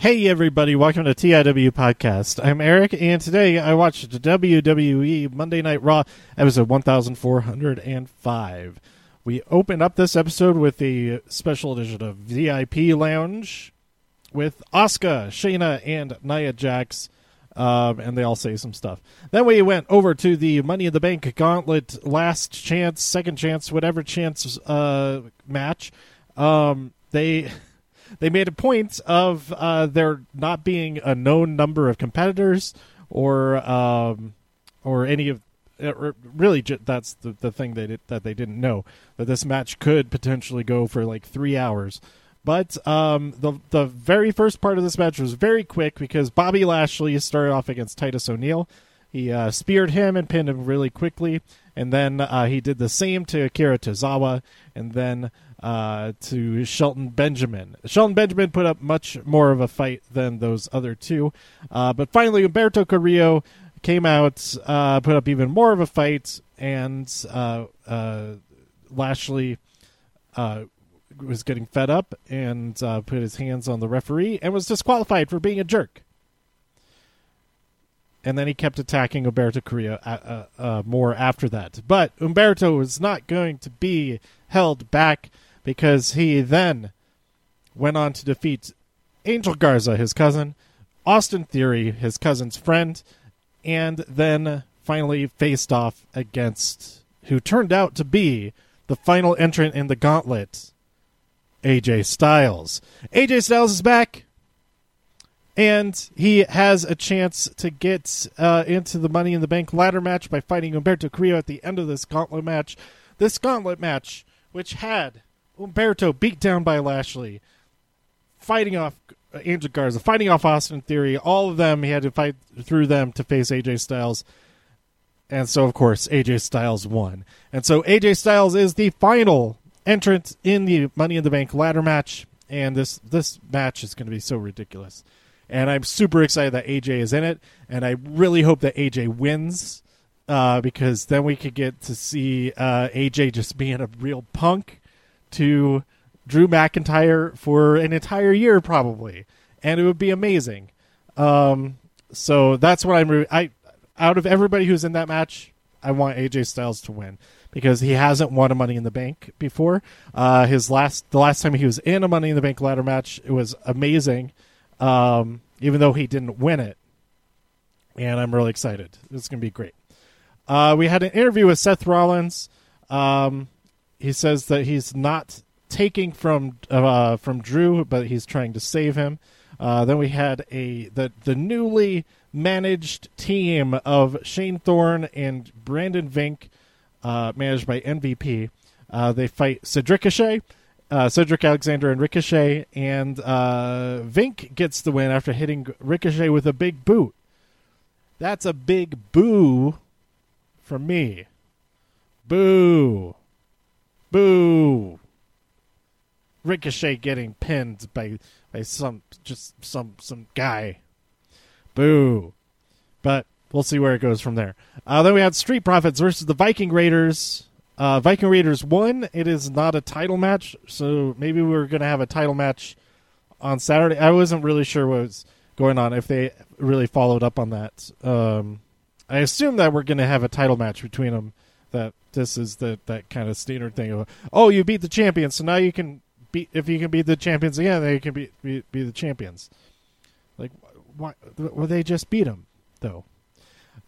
Hey everybody, welcome to TIW Podcast. I'm Eric, and today I watched WWE Monday Night Raw, episode 1405. We open up this episode with a special edition of VIP Lounge with Asuka, Shayna, and Nia Jax, um, and they all say some stuff. Then we went over to the Money in the Bank Gauntlet Last Chance, Second Chance, whatever chance uh, match. Um, they they made a point of uh, there not being a known number of competitors or um, or any of uh, really that's the, the thing they did, that they didn't know that this match could potentially go for like three hours. But um, the the very first part of this match was very quick because Bobby Lashley started off against Titus O'Neil. He uh, speared him and pinned him really quickly, and then uh, he did the same to Akira Tozawa, and then uh, to Shelton Benjamin. Shelton Benjamin put up much more of a fight than those other two, uh, but finally Humberto Carrillo came out, uh, put up even more of a fight, and uh, uh, Lashley uh, was getting fed up and put his hands on the referee and was disqualified for being a jerk. And then he kept attacking Humberto Carrillo more after that. But Humberto was not going to be held back because he then went on to defeat Angel Garza, his cousin, Austin Theory, his cousin's friend, and then finally faced off against who turned out to be the final entrant in the gauntlet, AJ Styles. AJ Styles is back, and he has a chance to get uh, into the Money in the Bank ladder match by fighting Humberto Carrillo at the end of this gauntlet match. This gauntlet match, which had Humberto beat down by Lashley, fighting off Angel Garza, fighting off Austin Theory. All of them, he had to fight through them to face AJ Styles. And so, of course, AJ Styles won. And so, AJ Styles is the final entrant in the Money in the Bank ladder match. And this this match is going to be so ridiculous. And I'm super excited that AJ is in it. And I really hope that AJ wins uh, because then we could get to see uh, AJ just being a real punk to Drew McIntyre for an entire year, probably, and it would be amazing. Um, so that's what I'm. Re- I out of everybody who's in that match, I want AJ Styles to win because he hasn't won a Money in the Bank before. Uh, his last, the last time he was in a Money in the Bank ladder match, it was amazing. Um, even though he didn't win it, and I'm really excited. It's going to be great. Uh, we had an interview with Seth Rollins. Um, he says that he's not taking from uh, from Drew, but he's trying to save him. Uh, then we had a the the newly managed team of Shane Thorne and Brendan Vink, uh, managed by MVP. Uh, they fight Cedric Ricochet, uh, Cedric Alexander and Ricochet, and uh, Vink gets the win after hitting Ricochet with a big boot. That's a big boo for me. Boo. Boo! Ricochet getting pinned by by some just some some guy. Boo! But we'll see where it goes from there. Uh, then we had Street Profits versus the Viking Raiders. Uh, Viking Raiders won. It is not a title match, so maybe we are going to have a title match on Saturday. I wasn't really sure what was going on if they really followed up on that. Um, I assume that we're going to have a title match between them. That this is the that kind of standard thing of oh you beat the champions so now you can beat if you can beat the champions again then you can be be, be the champions. Like why well they just beat him though.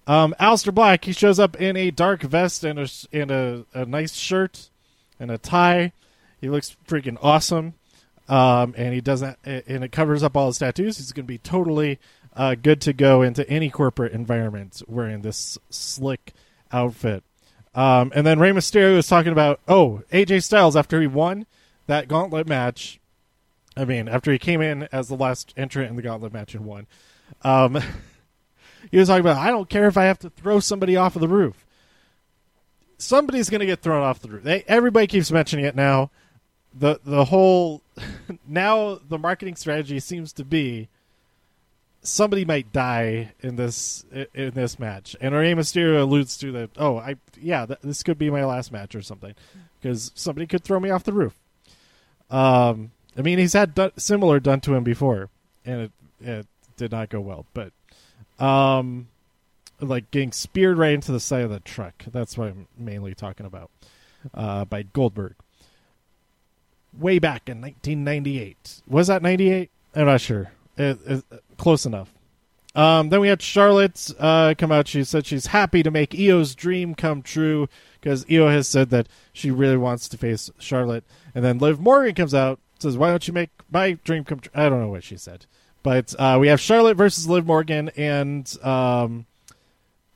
Um Aleister Black he shows up in a dark vest and a and a, a nice shirt and a tie. He looks freaking awesome. Um and he doesn't and it covers up all his tattoos. He's going to be totally uh, good to go into any corporate environment wearing this slick outfit um, and then Rey Mysterio was talking about, oh, AJ Styles after he won that gauntlet match. I mean, after he came in as the last entrant in the gauntlet match and won, um, he was talking about, I don't care if I have to throw somebody off of the roof. Somebody's going to get thrown off the roof. They, everybody keeps mentioning it now. The the whole now the marketing strategy seems to be somebody might die in this in this match, and Rey Mysterio alludes to that. Oh, I yeah, th- this could be my last match or something, because somebody could throw me off the roof. Um, I mean, he's had similar done to him before, and it it did not go well. But um, like getting speared right into the side of the truck. That's what I'm mainly talking about. Uh, by Goldberg. Way back in 1998. Was that 98? I'm not sure. It, it, close enough. Um, then we had Charlotte uh, come out. She said she's happy to make Io's dream come true because Io has said that she really wants to face Charlotte. And then Liv Morgan comes out, says, "Why don't you make my dream come true?" I don't know what she said, but uh, we have Charlotte versus Liv Morgan, and um,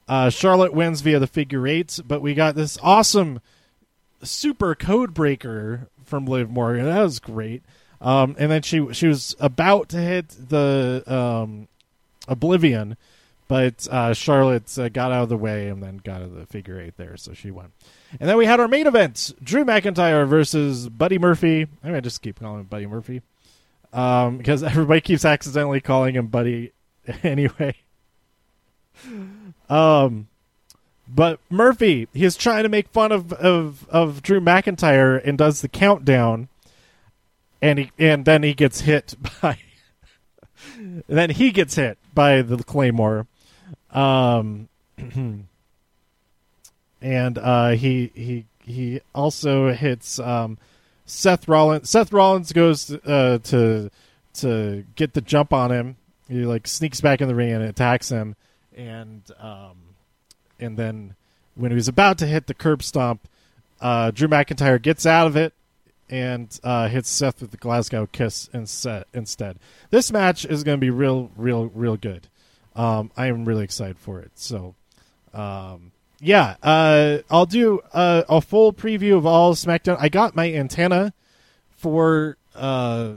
uh, Charlotte wins via the figure eight. But we got this awesome super code breaker from Liv Morgan. That was great. Um, and then she she was about to hit the um, Oblivion, but uh, Charlotte uh, got out of the way and then got out of the figure eight there, so she won. And then we had our main event: Drew McIntyre versus Buddy Murphy. I'm gonna just keep calling him Buddy Murphy um, because everybody keeps accidentally calling him Buddy anyway. Um, but Murphy, he's trying to make fun of, of, of Drew McIntyre and does the countdown, and he and then he gets hit by. then he gets hit by the claymore, um, and uh, he he he also hits um, Seth Rollins. Seth Rollins goes uh, to to get the jump on him. He like sneaks back in the ring and attacks him, and um, and then when he was about to hit the curb stomp, uh, Drew McIntyre gets out of it and uh, hits Seth with the Glasgow kiss instead. This match is going to be real, real, real good. Um, I am really excited for it. So, um, yeah, uh, I'll do a, a, full preview of all SmackDown. I got my antenna for uh,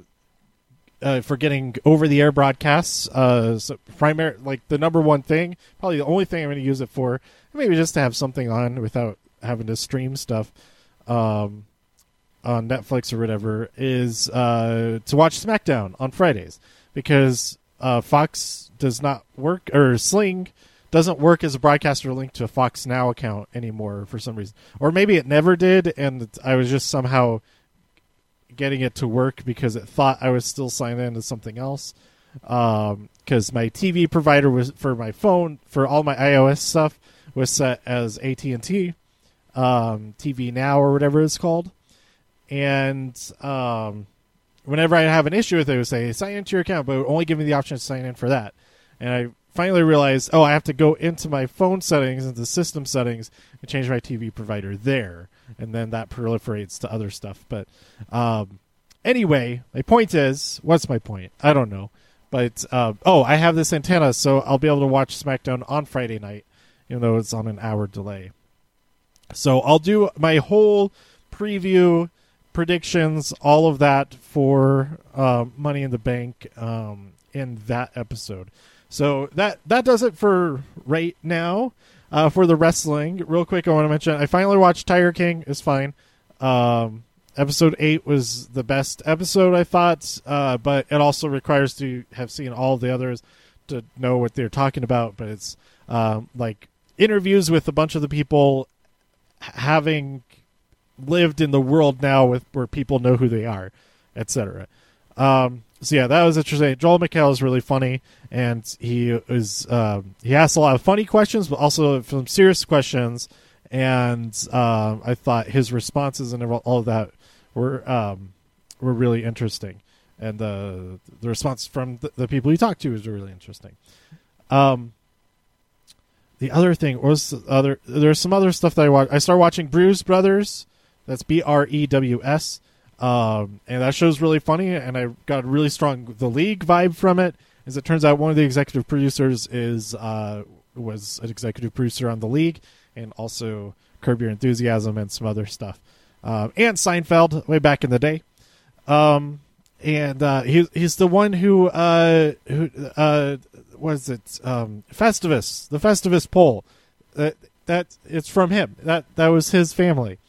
uh, for getting over the air broadcasts. Uh, so primary, like the number one thing, probably the only thing I'm going to use it for, maybe just to have something on without having to stream stuff um, on Netflix or whatever, is uh, to watch SmackDown on Fridays because uh, Fox does not work or Sling doesn't work as a broadcaster linked to a Fox Now account anymore for some reason, or maybe it never did, and I was just somehow getting it to work because it thought I was still signed in to something else. Because um, my TV provider was for my phone for all my iOS stuff was set as AT and T um, TV Now or whatever it's called, and um, whenever I have an issue with it, it would say sign into your account, but it would only give me the option to sign in for that. And I finally realized, oh, I have to go into my phone settings, into system settings, and change my TV provider there and then that proliferates to other stuff. But um, anyway, my point is, what's my point? I don't know. But uh, oh, I have this antenna, so I'll be able to watch SmackDown on Friday night, even though it's on an hour delay. So I'll do my whole preview, predictions, all of that for uh, Money in the Bank um, in that episode. So that that does it for right now. Uh, for the wrestling, real quick, I want to mention I finally watched Tiger King. It's fine. Um, episode eight was the best episode I thought, uh, but it also requires to have seen all the others to know what they're talking about. But it's um, like interviews with a bunch of the people having lived in the world now with where people know who they are, etc. Um, so yeah, that was interesting. Joel McHale is really funny, and he is um, he asks a lot of funny questions, but also some serious questions. And um, I thought his responses and all of that were um, were really interesting, and the the response from the, the, people he talked to was really interesting. Um, the other thing was the other there's some other stuff that I watched. I started watching Brews Brothers. That's B R E W S. Um, and that show's really funny, and I got really strong the league vibe from it. As it turns out, one of the executive producers is uh, was an executive producer on the league, and also Curb Your Enthusiasm and some other stuff, um, and Seinfeld way back in the day. Um, and uh, he, he's the one who uh, who uh, was it? Um, Festivus the Festivus pole. That that it's from him. That that was his family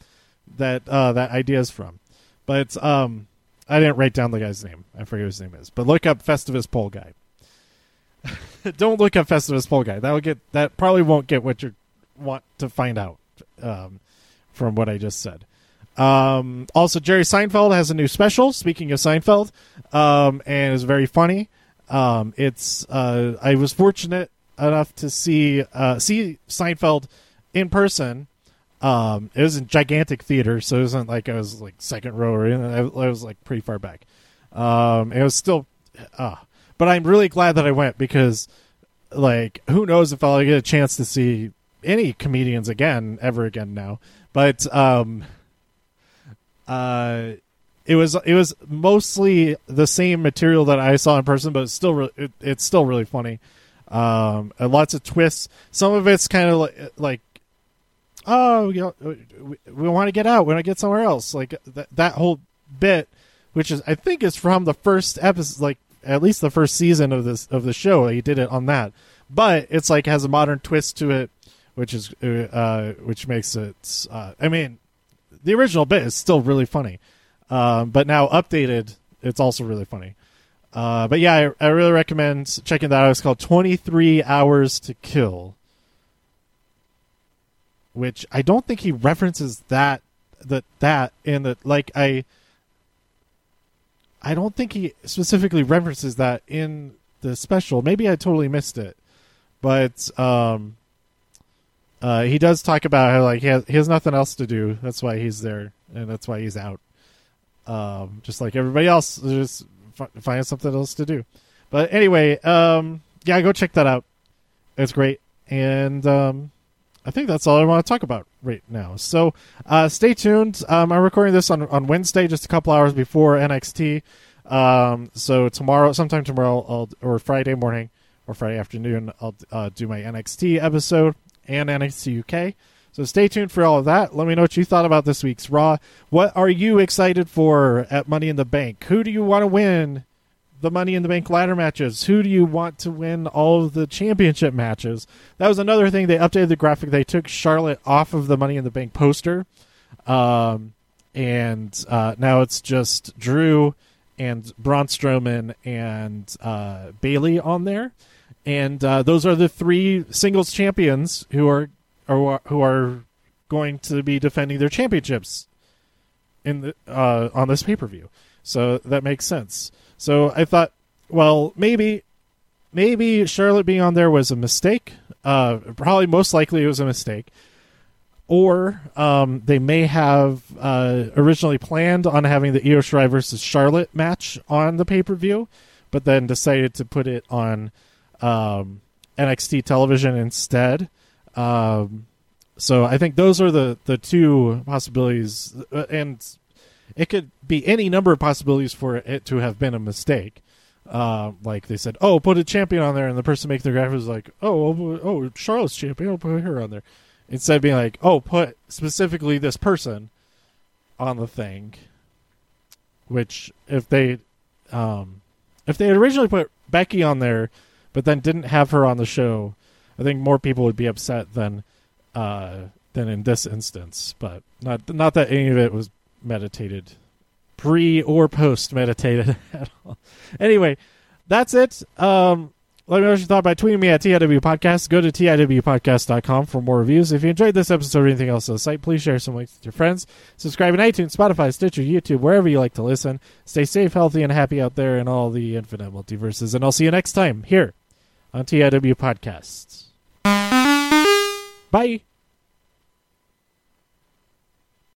that uh, that idea is from but um, I didn't write down the guy's name. I forget his name is. But look up Festivus Pole Guy. Don't look up Festivus Pole Guy. That will get that probably won't get what you want to find out um, from what I just said. Um, also, Jerry Seinfeld has a new special. Speaking of Seinfeld, um, and is very funny. Um, it's uh, I was fortunate enough to see uh, see Seinfeld in person. Um, it was in gigantic theater, so it wasn't like I was like second row or anything. I, I was like pretty far back. Um, it was still, uh, but I'm really glad that I went because, like, who knows if I'll get a chance to see any comedians again ever again now. But um, uh, it was it was mostly the same material that I saw in person, but it's still re- it, it's still really funny. Um, lots of twists. Some of it's kind of like, like oh, you know, we, we want to get out. We want to get somewhere else. Like th- that whole bit, which is I think is from the first episode, like at least the first season of this of the show. He did it on that, but it's like has a modern twist to it, which is uh, which makes it. Uh, I mean, the original bit is still really funny, um, but now updated, it's also really funny. Uh, but yeah, I, I, really recommend checking that out. It's called 23 Hours to Kill, which I don't think he references that that that in the like I I don't think he specifically references that in the special. Maybe I totally missed it, but um, uh, he does talk about how like he has he has nothing else to do. That's why he's there, and that's why he's out. Um, just like everybody else, just find something else to do. But anyway, um, yeah, go check that out. It's great, and um, I think that's all I want to talk about right now. So uh, stay tuned. Um, I'm recording this on on Wednesday, just a couple hours before NXT. Um, so tomorrow, sometime tomorrow, I'll, or Friday morning or Friday afternoon, I'll uh, do my NXT episode and NXT UK. So stay tuned for all of that. Let me know what you thought about this week's Raw. What are you excited for at Money in the Bank? Who do you want to win the Money in the Bank ladder matches? Who do you want to win all of the championship matches? That was another thing. They updated the graphic. They took Charlotte off of the Money in the Bank poster. Um, and uh, now it's just Drew and Braun Strowman and uh, Bayley on there. And uh, those are the three singles champions who are are who are going to be defending their championships in the uh, on this pay per view. So that makes sense. So I thought, well, maybe maybe Charlotte being on there was a mistake. Uh, probably most likely it was a mistake. Or um, they may have uh, originally planned on having the Io Shirai versus Charlotte match on the pay per view, but then decided to put it on um, NXT television instead. Um, so I think those are the the two possibilities, uh, and it could be any number of possibilities for it to have been a mistake. Uh, like they said, oh, put a champion on there, and the person making the graphic was like, oh, oh, oh, Charlotte's champion, I'll put her on there, instead of being like, oh, put specifically this person on the thing. Which, if they, um, if they had originally put Becky on there, but then didn't have her on the show, I think more people would be upset than uh, than in this instance. But not not that any of it was meditated, pre or post meditated at all. Anyway, that's it. Um, let me know what you thought by tweeting me at TIW Podcast. Go to TIWpodcast.com for more reviews. If you enjoyed this episode or anything else on the site, please share some links with your friends. Subscribe on iTunes, Spotify, Stitcher, YouTube, wherever you like to listen. Stay safe, healthy, and happy out there in all the infinite multiverses. And I'll see you next time here on TIW Podcasts. Bye.